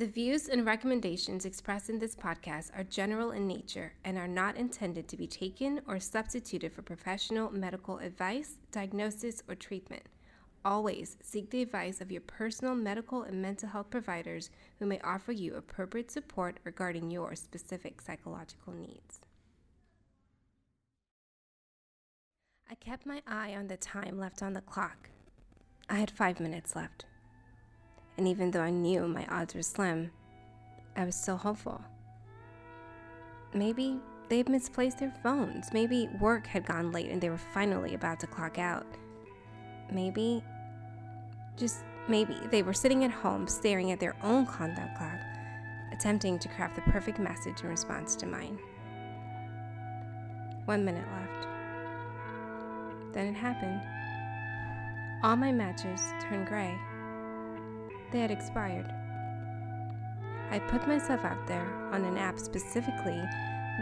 The views and recommendations expressed in this podcast are general in nature and are not intended to be taken or substituted for professional medical advice, diagnosis, or treatment. Always seek the advice of your personal medical and mental health providers who may offer you appropriate support regarding your specific psychological needs. I kept my eye on the time left on the clock. I had five minutes left and even though I knew my odds were slim, I was still hopeful. Maybe they'd misplaced their phones. Maybe work had gone late and they were finally about to clock out. Maybe, just maybe, they were sitting at home staring at their own contact clock, attempting to craft the perfect message in response to mine. One minute left. Then it happened. All my matches turned gray they had expired. I put myself out there on an app specifically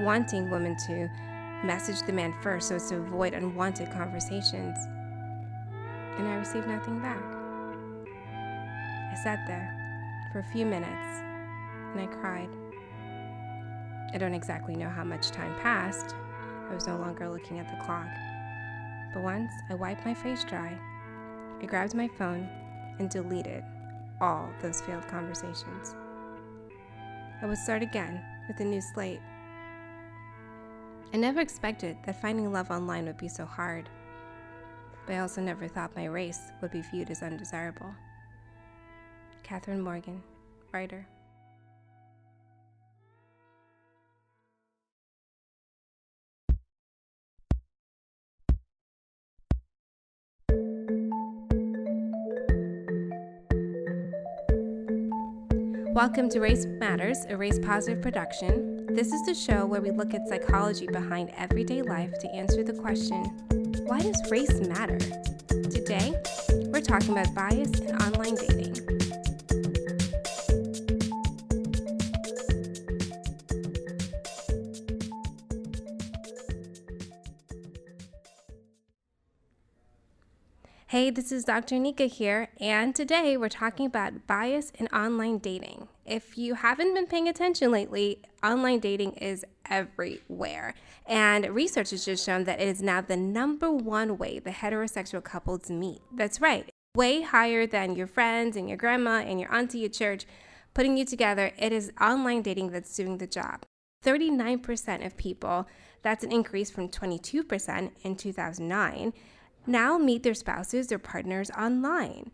wanting women to message the man first so as to avoid unwanted conversations. And I received nothing back. I sat there for a few minutes and I cried. I don't exactly know how much time passed. I was no longer looking at the clock. But once I wiped my face dry, I grabbed my phone and deleted all those failed conversations. I would start again with a new slate. I never expected that finding love online would be so hard, but I also never thought my race would be viewed as undesirable. Catherine Morgan, writer. Welcome to Race Matters, a race positive production. This is the show where we look at psychology behind everyday life to answer the question why does race matter? Today, we're talking about bias in online dating. Hey, this is Dr. Nika here, and today we're talking about bias in online dating. If you haven't been paying attention lately, online dating is everywhere. And research has just shown that it is now the number one way the heterosexual couples meet. That's right, way higher than your friends and your grandma and your auntie at church putting you together. It is online dating that's doing the job. 39% of people, that's an increase from 22% in 2009 now meet their spouses or partners online.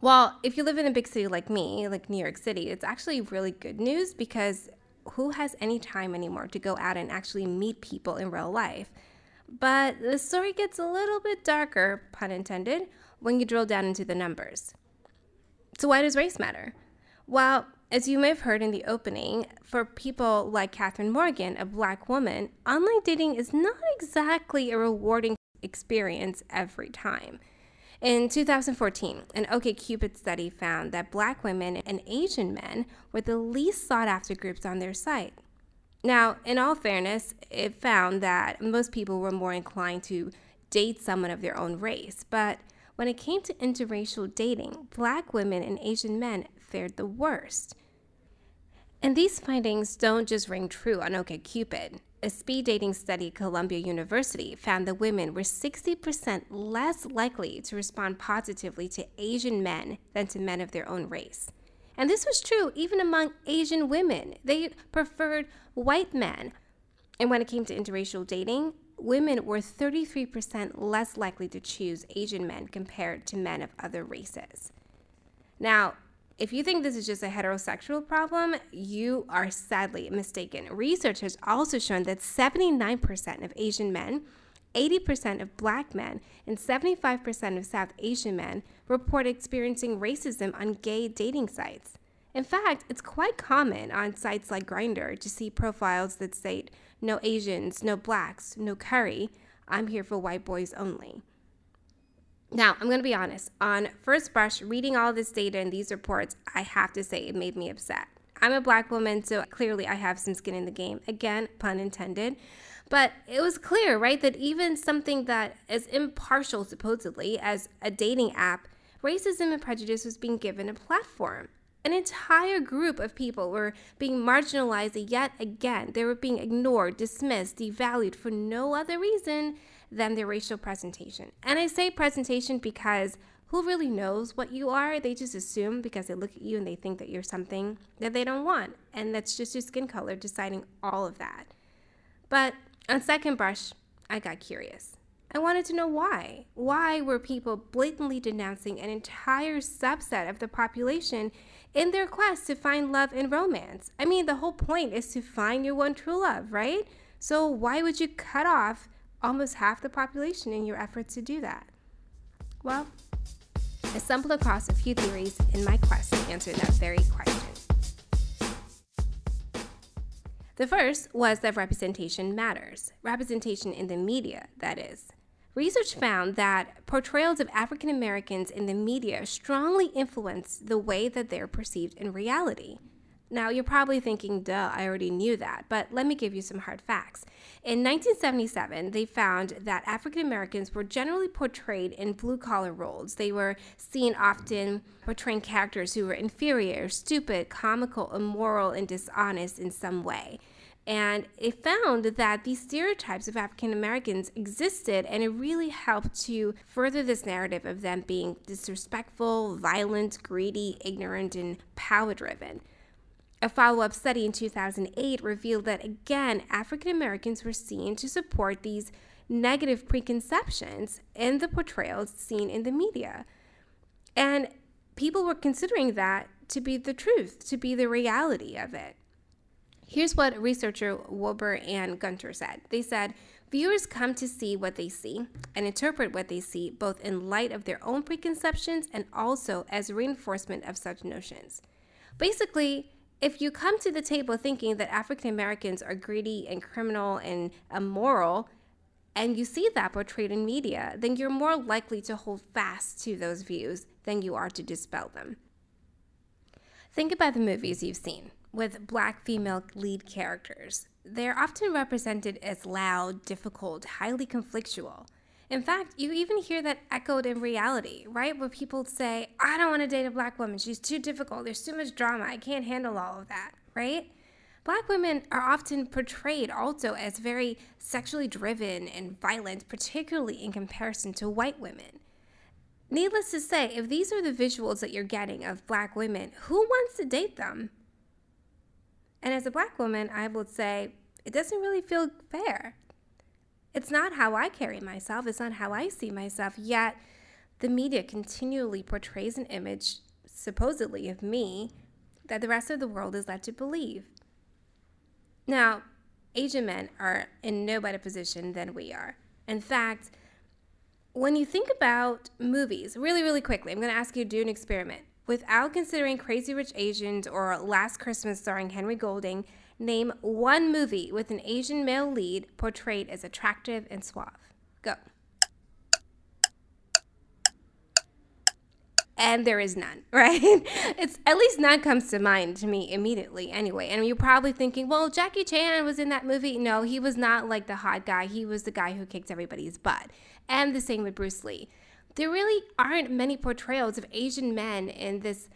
Well, if you live in a big city like me, like New York City, it's actually really good news because who has any time anymore to go out and actually meet people in real life? But the story gets a little bit darker, pun intended, when you drill down into the numbers. So, why does race matter? Well, as you may have heard in the opening, for people like Catherine Morgan, a black woman, online dating is not exactly a rewarding experience every time. In 2014, an OkCupid study found that black women and Asian men were the least sought after groups on their site. Now, in all fairness, it found that most people were more inclined to date someone of their own race, but when it came to interracial dating, black women and Asian men fared the worst. And these findings don't just ring true on OkCupid. A speed dating study at Columbia University found that women were 60% less likely to respond positively to Asian men than to men of their own race. And this was true even among Asian women. They preferred white men. And when it came to interracial dating, women were 33% less likely to choose Asian men compared to men of other races. Now, if you think this is just a heterosexual problem, you are sadly mistaken. Research has also shown that 79% of Asian men, 80% of black men, and 75% of South Asian men report experiencing racism on gay dating sites. In fact, it's quite common on sites like Grindr to see profiles that state no Asians, no blacks, no curry, I'm here for white boys only. Now, I'm going to be honest. On first brush, reading all this data and these reports, I have to say it made me upset. I'm a black woman, so clearly I have some skin in the game. Again, pun intended. But it was clear, right, that even something that is impartial, supposedly, as a dating app, racism and prejudice was being given a platform. An entire group of people were being marginalized yet again. They were being ignored, dismissed, devalued for no other reason than their racial presentation. And I say presentation because who really knows what you are? They just assume because they look at you and they think that you're something that they don't want. And that's just your skin color deciding all of that. But on second brush, I got curious. I wanted to know why. Why were people blatantly denouncing an entire subset of the population in their quest to find love and romance? I mean, the whole point is to find your one true love, right? So why would you cut off almost half the population in your efforts to do that? Well, I stumbled across a few theories in my quest to answer that very question. The first was that representation matters. Representation in the media, that is. Research found that portrayals of African Americans in the media strongly influence the way that they're perceived in reality. Now, you're probably thinking, duh, I already knew that, but let me give you some hard facts. In 1977, they found that African Americans were generally portrayed in blue collar roles. They were seen often portraying characters who were inferior, stupid, comical, immoral, and dishonest in some way. And it found that these stereotypes of African Americans existed, and it really helped to further this narrative of them being disrespectful, violent, greedy, ignorant, and power driven. A follow up study in 2008 revealed that, again, African Americans were seen to support these negative preconceptions in the portrayals seen in the media. And people were considering that to be the truth, to be the reality of it. Here's what researcher Wilbur and Gunter said. They said, Viewers come to see what they see and interpret what they see, both in light of their own preconceptions and also as reinforcement of such notions. Basically, if you come to the table thinking that African Americans are greedy and criminal and immoral, and you see that portrayed in media, then you're more likely to hold fast to those views than you are to dispel them. Think about the movies you've seen with black female lead characters. They're often represented as loud, difficult, highly conflictual. In fact, you even hear that echoed in reality, right? Where people say, I don't want to date a black woman. She's too difficult. There's too much drama. I can't handle all of that, right? Black women are often portrayed also as very sexually driven and violent, particularly in comparison to white women. Needless to say, if these are the visuals that you're getting of black women, who wants to date them? And as a black woman, I would say it doesn't really feel fair. It's not how I carry myself, it's not how I see myself, yet the media continually portrays an image, supposedly of me, that the rest of the world is led to believe. Now, Asian men are in no better position than we are. In fact, when you think about movies, really, really quickly, I'm going to ask you to do an experiment. Without considering Crazy Rich Asians or Last Christmas starring Henry Golding, Name one movie with an Asian male lead portrayed as attractive and suave. Go. and there is none, right? It's at least none comes to mind to me immediately anyway. And you're probably thinking, well, Jackie Chan was in that movie. No, he was not like the hot guy. He was the guy who kicked everybody's butt. And the same with Bruce Lee. There really aren't many portrayals of Asian men in this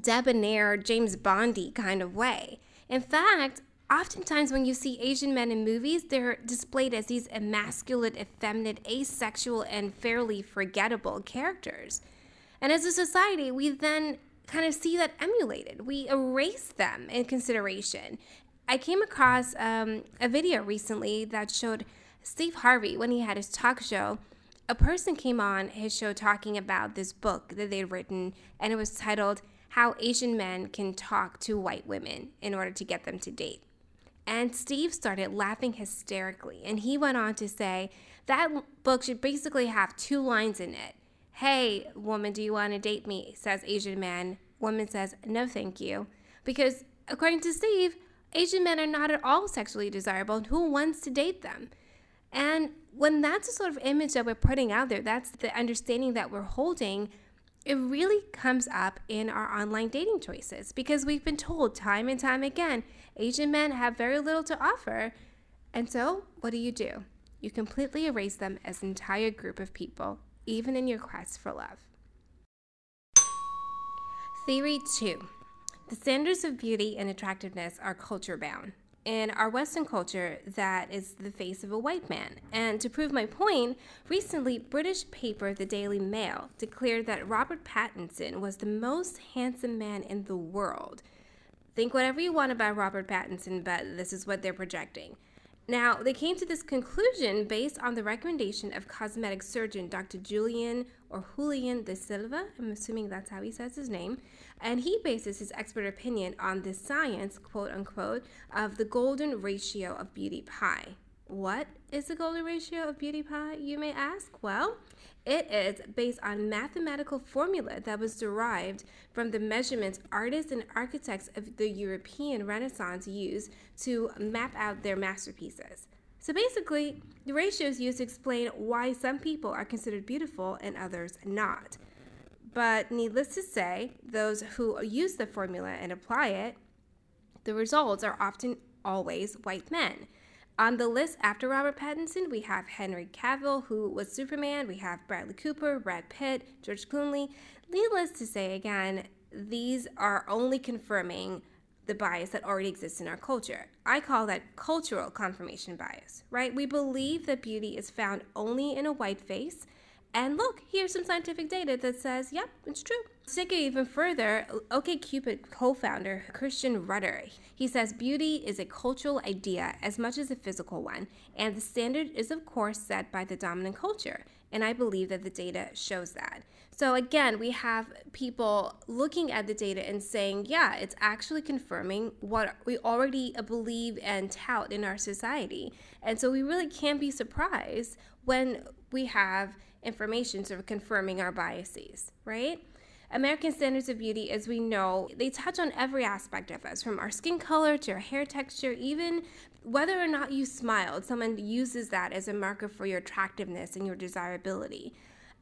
debonair James Bondy kind of way. In fact, oftentimes when you see Asian men in movies, they're displayed as these emasculate, effeminate, asexual, and fairly forgettable characters. And as a society, we then kind of see that emulated. We erase them in consideration. I came across um, a video recently that showed Steve Harvey when he had his talk show. A person came on his show talking about this book that they'd written, and it was titled how Asian men can talk to white women in order to get them to date. And Steve started laughing hysterically. And he went on to say that book should basically have two lines in it. Hey, woman, do you want to date me? says Asian man. Woman says, no, thank you. Because according to Steve, Asian men are not at all sexually desirable. and Who wants to date them? And when that's the sort of image that we're putting out there, that's the understanding that we're holding it really comes up in our online dating choices because we've been told time and time again Asian men have very little to offer. And so, what do you do? You completely erase them as an entire group of people, even in your quest for love. Theory 2 The standards of beauty and attractiveness are culture bound. In our Western culture, that is the face of a white man. And to prove my point, recently, British paper The Daily Mail declared that Robert Pattinson was the most handsome man in the world. Think whatever you want about Robert Pattinson, but this is what they're projecting. Now, they came to this conclusion based on the recommendation of cosmetic surgeon Dr. Julian or Julian de Silva. I'm assuming that's how he says his name. And he bases his expert opinion on the science, quote unquote, of the golden ratio of beauty pie. What is the golden ratio of beauty pie, you may ask? Well, it is based on mathematical formula that was derived from the measurements artists and architects of the European Renaissance used to map out their masterpieces. So basically, the ratio is used to explain why some people are considered beautiful and others not. But needless to say, those who use the formula and apply it, the results are often always white men. On the list after Robert Pattinson, we have Henry Cavill, who was Superman. We have Bradley Cooper, Brad Pitt, George Clooney. Needless to say, again, these are only confirming the bias that already exists in our culture. I call that cultural confirmation bias, right? We believe that beauty is found only in a white face and look, here's some scientific data that says, yep, it's true. To take it even further, OkCupid co founder Christian Rudder, he says beauty is a cultural idea as much as a physical one, and the standard is, of course, set by the dominant culture. And I believe that the data shows that. So, again, we have people looking at the data and saying, yeah, it's actually confirming what we already believe and tout in our society. And so, we really can't be surprised when we have information sort of confirming our biases, right? American standards of beauty, as we know, they touch on every aspect of us, from our skin color to our hair texture, even whether or not you smiled. Someone uses that as a marker for your attractiveness and your desirability.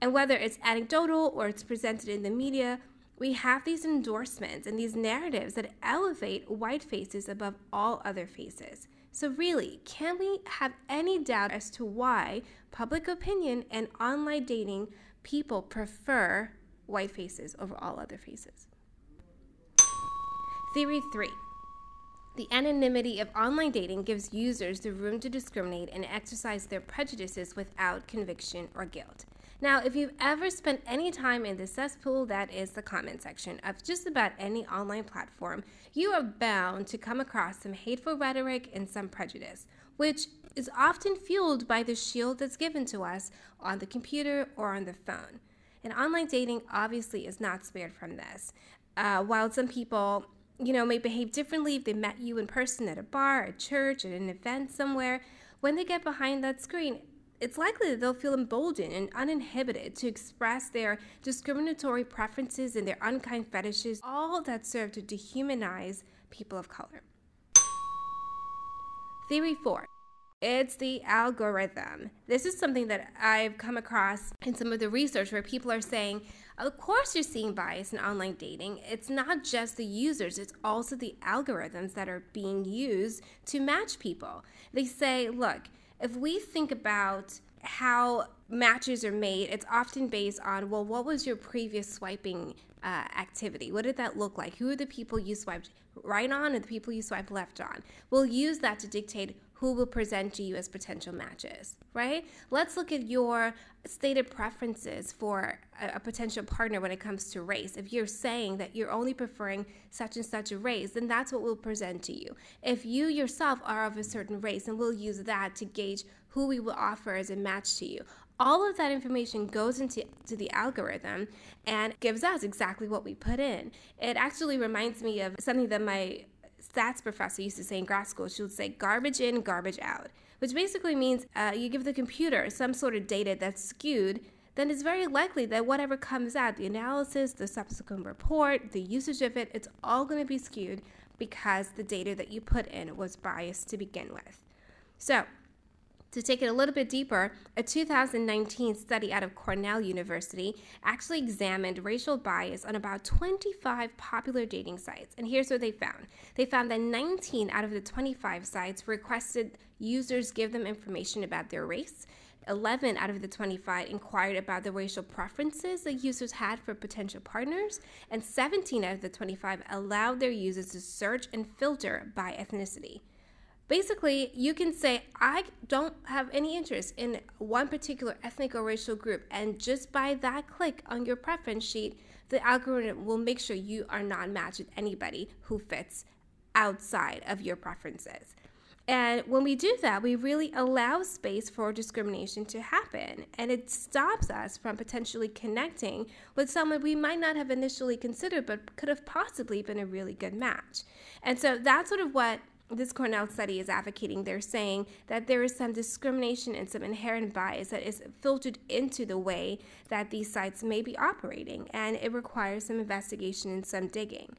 And whether it's anecdotal or it's presented in the media, we have these endorsements and these narratives that elevate white faces above all other faces. So, really, can we have any doubt as to why public opinion and online dating people prefer white faces over all other faces? Theory 3 The anonymity of online dating gives users the room to discriminate and exercise their prejudices without conviction or guilt. Now, if you've ever spent any time in the cesspool that is the comment section of just about any online platform, you are bound to come across some hateful rhetoric and some prejudice, which is often fueled by the shield that's given to us on the computer or on the phone. And online dating obviously is not spared from this. Uh, while some people, you know, may behave differently if they met you in person at a bar, a church, at an event somewhere, when they get behind that screen, it's likely that they'll feel emboldened and uninhibited to express their discriminatory preferences and their unkind fetishes, all that serve to dehumanize people of color. Theory 4 it's the algorithm. This is something that I've come across in some of the research where people are saying, of course, you're seeing bias in online dating. It's not just the users, it's also the algorithms that are being used to match people. They say, look, if we think about how matches are made, it's often based on, well, what was your previous swiping uh, activity? What did that look like? Who are the people you swiped right on and the people you swiped left on? We'll use that to dictate who will present to you as potential matches, right? Let's look at your stated preferences for a, a, potential partner when it comes to race. If you're saying that you're only preferring such and such a race, then that's what we'll present to you. If you yourself are of a certain race, and we'll use that to gauge who we will offer as a match to you. All of that information goes into to the algorithm and gives us exactly what we put in. It actually reminds me of something that my stats professor used to say in grad school. She would say garbage in, garbage out, which basically means uh, you give the computer some sort of data that's skewed, then it's very likely that whatever comes out, the analysis, the subsequent report, the usage of it, it's all going to be skewed because the data that you put in was biased to begin with. So, to take it a little bit deeper, a 2019 study out of Cornell University actually examined racial bias on about 25 popular dating sites. And here's what they found they found that 19 out of the 25 sites requested users give them information about their race. 11 out of the 25 inquired about the racial preferences that users had for potential partners, and 17 out of the 25 allowed their users to search and filter by ethnicity. Basically, you can say, I don't have any interest in one particular ethnic or racial group, and just by that click on your preference sheet, the algorithm will make sure you are not matched with anybody who fits outside of your preferences. And when we do that, we really allow space for discrimination to happen. And it stops us from potentially connecting with someone we might not have initially considered, but could have possibly been a really good match. And so that's sort of what this Cornell study is advocating. They're saying that there is some discrimination and some inherent bias that is filtered into the way that these sites may be operating, and it requires some investigation and some digging.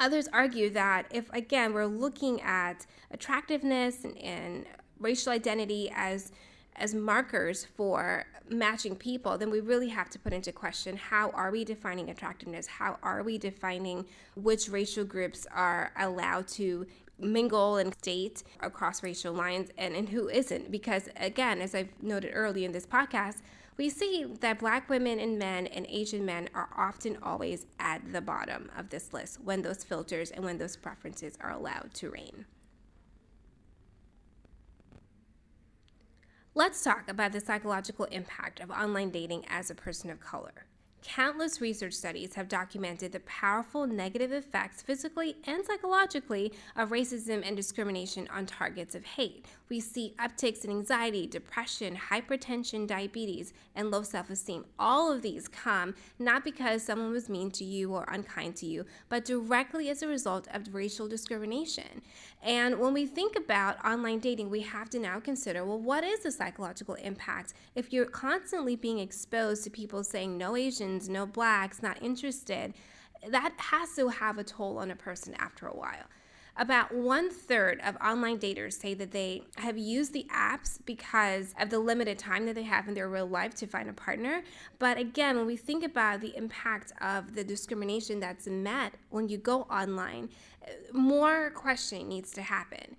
Others argue that if, again, we're looking at attractiveness and, and racial identity as as markers for matching people, then we really have to put into question how are we defining attractiveness? How are we defining which racial groups are allowed to mingle and date across racial lines and, and who isn't? Because, again, as I've noted earlier in this podcast, we see that black women and men and Asian men are often always at the bottom of this list when those filters and when those preferences are allowed to reign. Let's talk about the psychological impact of online dating as a person of color. Countless research studies have documented the powerful negative effects, physically and psychologically, of racism and discrimination on targets of hate. We see upticks in anxiety, depression, hypertension, diabetes, and low self esteem. All of these come not because someone was mean to you or unkind to you, but directly as a result of racial discrimination. And when we think about online dating, we have to now consider well, what is the psychological impact if you're constantly being exposed to people saying no Asians, no blacks, not interested? That has to have a toll on a person after a while. About one third of online daters say that they have used the apps because of the limited time that they have in their real life to find a partner. But again, when we think about the impact of the discrimination that's met when you go online, more questioning needs to happen.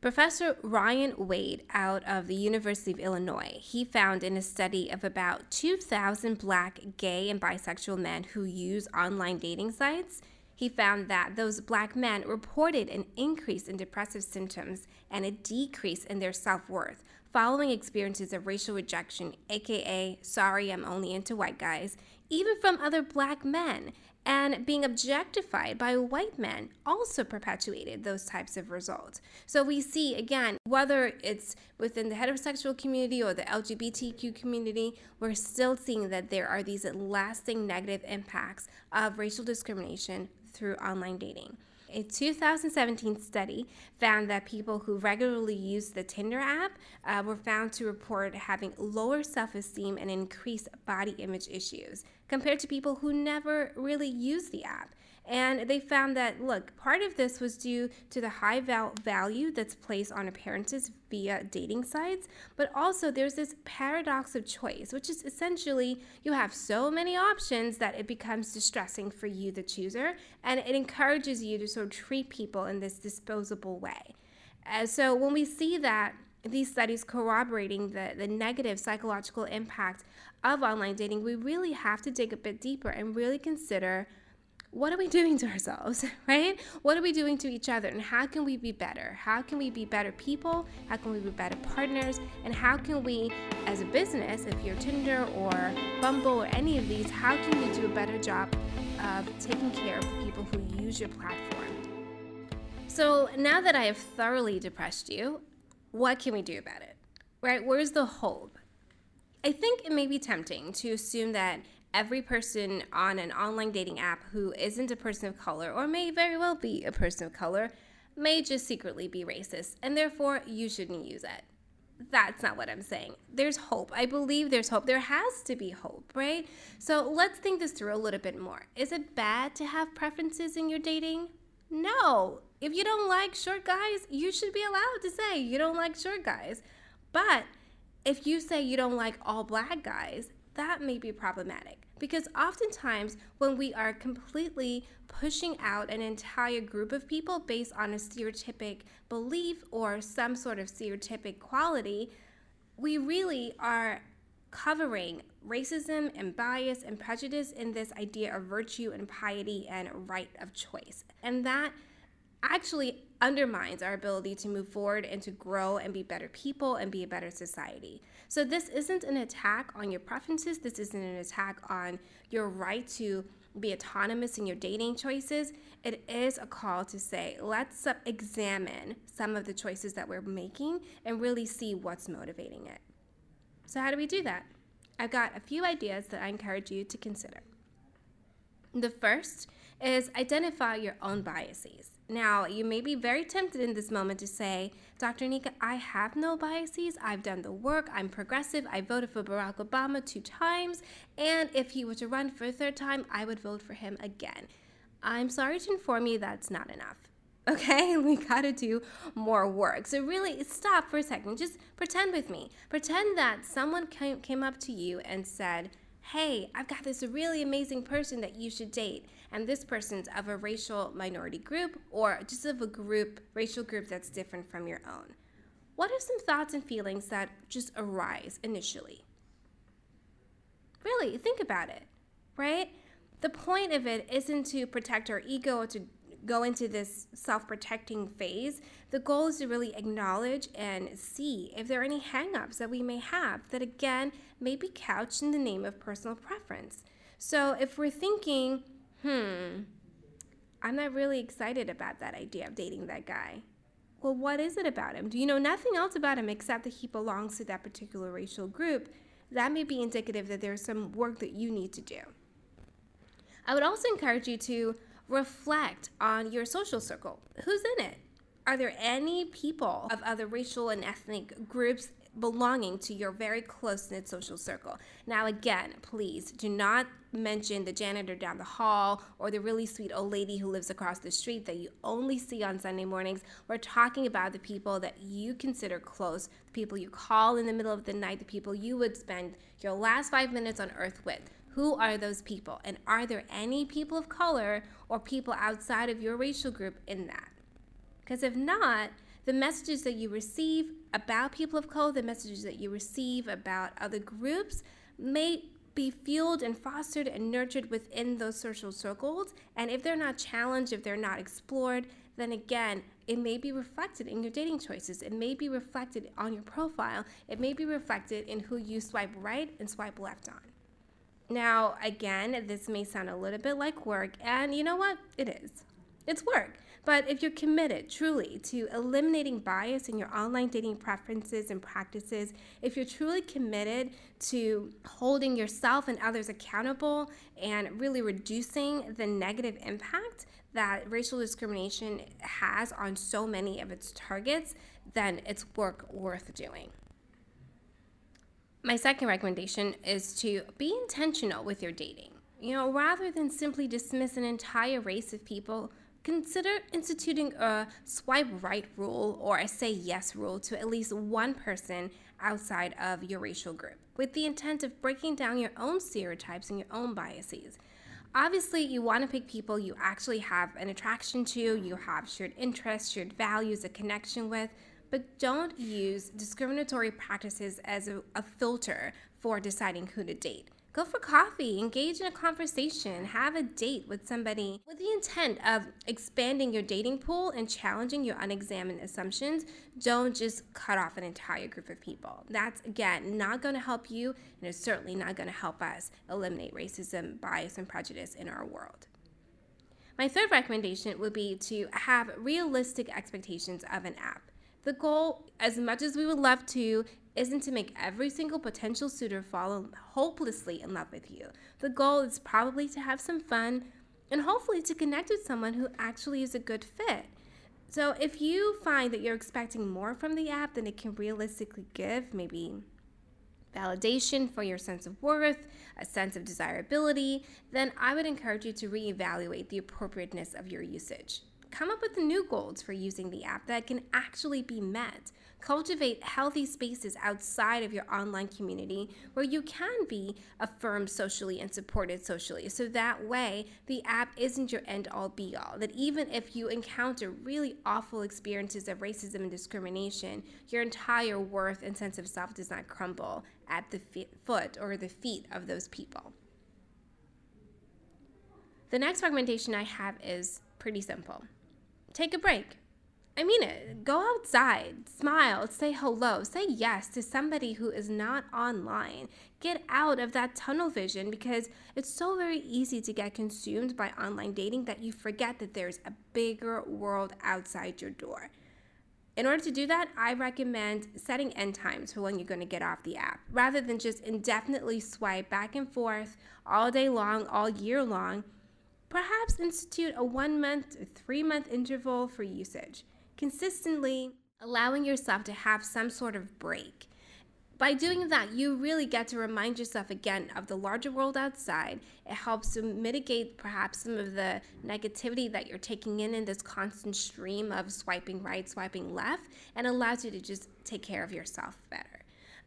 Professor Ryan Wade out of the University of Illinois, he found in a study of about 2,000 black, gay, and bisexual men who use online dating sites, he found that those black men reported an increase in depressive symptoms and a decrease in their self worth following experiences of racial rejection, aka, sorry, I'm only into white guys, even from other black men. And being objectified by white men also perpetuated those types of results. So we see, again, whether it's within the heterosexual community or the LGBTQ community, we're still seeing that there are these lasting negative impacts of racial discrimination through online dating. A 2017 study found that people who regularly use the Tinder app uh, were found to report having lower self esteem and increased body image issues compared to people who never really use the app. And they found that, look, part of this was due to the high val- value that's placed on appearances via dating sites, but also there's this paradox of choice, which is essentially you have so many options that it becomes distressing for you, the chooser, and it encourages you to sort of treat people in this disposable way. Uh, so when we see that, these studies corroborating the, the negative psychological impact of online dating, we really have to dig a bit deeper and really consider what are we doing to ourselves, right? What are we doing to each other? And how can we be better? How can we be better people? How can we be better partners? And how can we, as a business, if you're Tinder or Bumble or any of these, how can you do a better job of taking care of the people who use your platform? So now that I have thoroughly depressed you, what can we do about it? Right? Where's the hope? I think it may be tempting to assume that every person on an online dating app who isn't a person of color, or may very well be a person of color, may just secretly be racist, and therefore you shouldn't use it. That's not what I'm saying. There's hope. I believe there's hope. There has to be hope, right? So let's think this through a little bit more. Is it bad to have preferences in your dating? No. If you don't like short guys, you should be allowed to say you don't like short guys. But if you say you don't like all black guys, that may be problematic because oftentimes when we are completely pushing out an entire group of people based on a stereotypic belief or some sort of stereotypic quality, we really are covering racism and bias and prejudice in this idea of virtue and piety and right of choice. And that actually undermines our ability to move forward and to grow and be better people and be a better society. So, this isn't an attack on your preferences, this isn't an attack on your right to be autonomous in your dating choices. It is a call to say, let's uh, examine some of the choices that we're making and really see what's motivating it. So, how do we do that? I've got a few ideas that I encourage you to consider. The first is identify your own biases. Now, you may be very tempted in this moment to say, Dr. Nika, I have no biases. I've done the work. I'm progressive. I voted for Barack Obama two times. And if he were to run for a third time, I would vote for him again. I'm sorry to inform you that's not enough. Okay, we gotta do more work. So, really, stop for a second. Just pretend with me. Pretend that someone came, up to you and said, Hey, I've got this really amazing person that you should date and this person's of a racial minority group or just of a group, racial group that's different from your own. What are some thoughts and feelings that just arise initially? Really, think about it, right? The point of it isn't to protect our ego or to go into this self protecting phase. The goal is to really acknowledge and see if there are any hangups that we may have that, again, may be couched in the name of personal preference. So if we're thinking, hmm, I'm not really excited about that idea of dating that guy. Well, what is it about him? Do you know nothing else about him except that he belongs to that particular racial group? That may be indicative that there's some work that you need to do. I would also encourage you to reflect on your social circle. Who's in it? Are there any people of other racial and ethnic groups belonging to your very close knit social circle. Now, again, please do not mention the janitor down the hall or the really sweet old lady who lives across the street that you only see on Sunday mornings. We're talking about the people that you consider close, the people you call in the middle of the night, the people you would spend your last five minutes on earth with. Who are those people? And are there any people of color or people outside of your racial group in that? Because if not, the messages that you receive about people of color, the messages that you receive about other groups may be fueled and fostered and nurtured within those social circles. And if they're not challenged, if they're not explored, then again, it may be reflected in your dating choices. It may be reflected on your profile. It may be reflected in who you swipe right and swipe left on. Now, again, this may sound a little bit like work, and you know what? It is. It's work. But if you're committed truly to eliminating bias in your online dating preferences and practices, if you're truly committed to holding yourself and others accountable and really reducing the negative impact that racial discrimination has on so many of its targets, then it's work worth doing. My second recommendation is to be intentional with your dating. You know, rather than simply dismiss an entire race of people Consider instituting a swipe right rule or a say yes rule to at least one person outside of your racial group with the intent of breaking down your own stereotypes and your own biases. Obviously, you want to pick people you actually have an attraction to, you have shared interests, shared values, a connection with, but don't use discriminatory practices as a, a filter for deciding who to date. Go for coffee, engage in a conversation, have a date with somebody with the intent of expanding your dating pool and challenging your unexamined assumptions. Don't just cut off an entire group of people. That's, again, not to help you, and it's certainly not to help us eliminate racism, bias, and prejudice in our world. My third recommendation would be to have realistic expectations of an app. The goal, as much as we would love to, isn't to make every single potential suitor fall hopelessly in love with you. The goal is probably to have some fun and hopefully to connect with someone who actually is a good fit. So if you find that you're expecting more from the app than it can realistically give, maybe validation for your sense of worth, a sense of desirability, then I would encourage you to reevaluate the appropriateness of your usage. come up with new goals for using the app that can actually be met. Cultivate healthy spaces outside of your online community where you can be affirmed socially and supported socially. So that way, the app isn't your end all be all. That even if you encounter really awful experiences of racism and discrimination, your entire worth and sense of self does not crumble at the foot or the feet of those people. The next recommendation I have is pretty simple take a break. I mean it. Go outside, smile, say hello, say yes to somebody who is not online. Get out of that tunnel vision because it's so very easy to get consumed by online dating that you forget that there's a bigger world outside your door. In order to do that, I recommend setting end times for when you're going to get off the app rather than just indefinitely swipe back and forth all day long, all year long Perhaps institute a one month three month interval for usage, consistently allowing yourself to have some sort of break. By doing that, you really get to remind yourself again of the larger world outside. It helps to mitigate perhaps some of the negativity that you're taking in in this constant stream of swiping right, swiping left, and allows you to just take care of yourself better.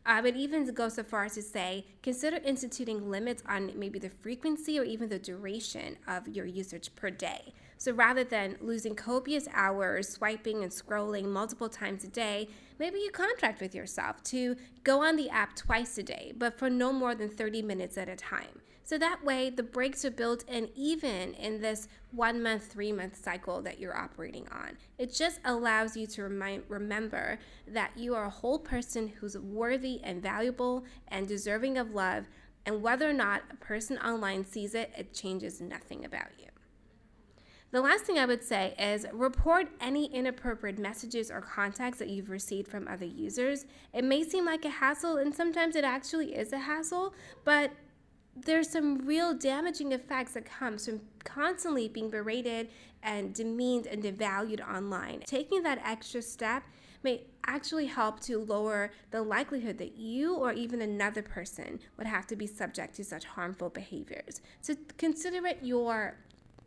I would even go so far as to say consider instituting limits on maybe the frequency or even the duration of your usage per day. So rather than losing copious hours swiping and scrolling multiple times a day, maybe you contract with yourself to go on the app twice a day, but for no more than 30 minutes at a time. So that way, the breaks are built in even in this one month, three month cycle that you're operating on. It just allows you to remind, remember that you are a whole person who's worthy and valuable and deserving of love. And whether or not a person online sees it, it changes nothing about you. The last thing I would say is report any inappropriate messages or contacts that you've received from other users. It may seem like a hassle, and sometimes it actually is a hassle, but there's some real damaging effects that comes from constantly being berated and demeaned and devalued online. Taking that extra step may actually help to lower the likelihood that you or even another person would have to be subject to such harmful behaviors. So consider it your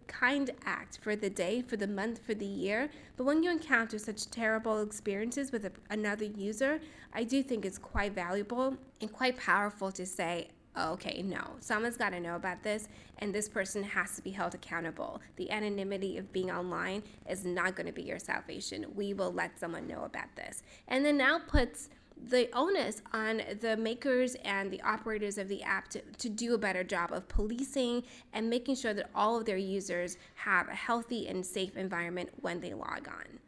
kind act for the day, for the month, for the year. But when you encounter such terrible experiences with a, another user, I do think it's quite valuable and quite powerful to say, okay, no, someone's got to know about this, and this person has to be held accountable. The anonymity of being online is not going to be your salvation. We will let someone know about this. And then now puts the onus on the makers and the operators of the app to, to do a better job of policing and making sure that all of their users have a healthy and safe environment when they log on.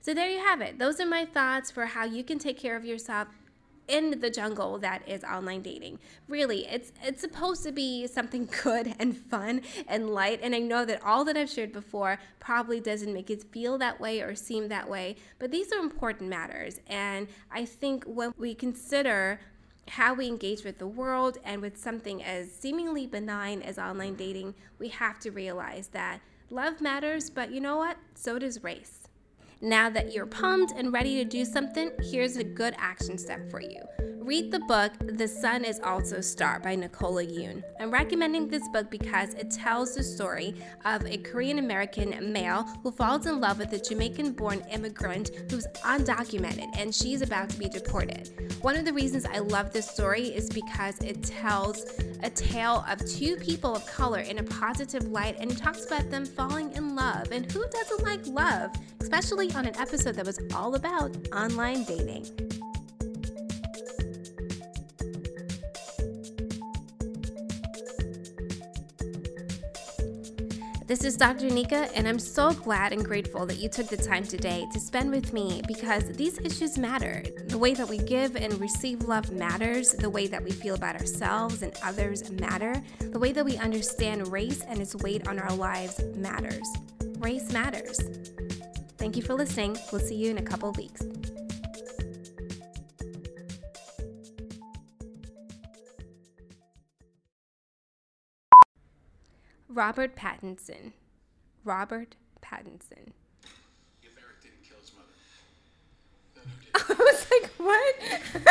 So, there you have it. Those are my thoughts for how you can take care of yourself in the jungle that is online dating. Really, it's it's supposed to be something good and fun and light and I know that all that I've shared before probably doesn't make it feel that way or seem that way, but these are important matters and I think when we consider how we engage with the world and with something as seemingly benign as online dating, we have to realize that love matters, but you know what? So does race. Now that you're pumped and ready to do something, here's a good action step for you. Read the book The Sun is Also Star by Nicola Yoon. I'm recommending this book because it tells the story of a Korean American male who falls in love with a Jamaican born immigrant who's undocumented and she's about to be deported. One of the reasons I love this story is because it tells a tale of two people of color in a positive light and talks about them falling in love. And who doesn't like love, especially on an episode that was all about online dating? This is Dr. Nika, and I'm so glad and grateful that you took the time today to spend with me because these issues matter. The way that we give and receive love matters. The way that we feel about ourselves and others matter. The way that we understand race and its weight on our lives matters. Race matters. Thank you for listening. We'll see you in a couple weeks. Robert Pattinson. Robert Pattinson. I was like, what?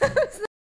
I was like,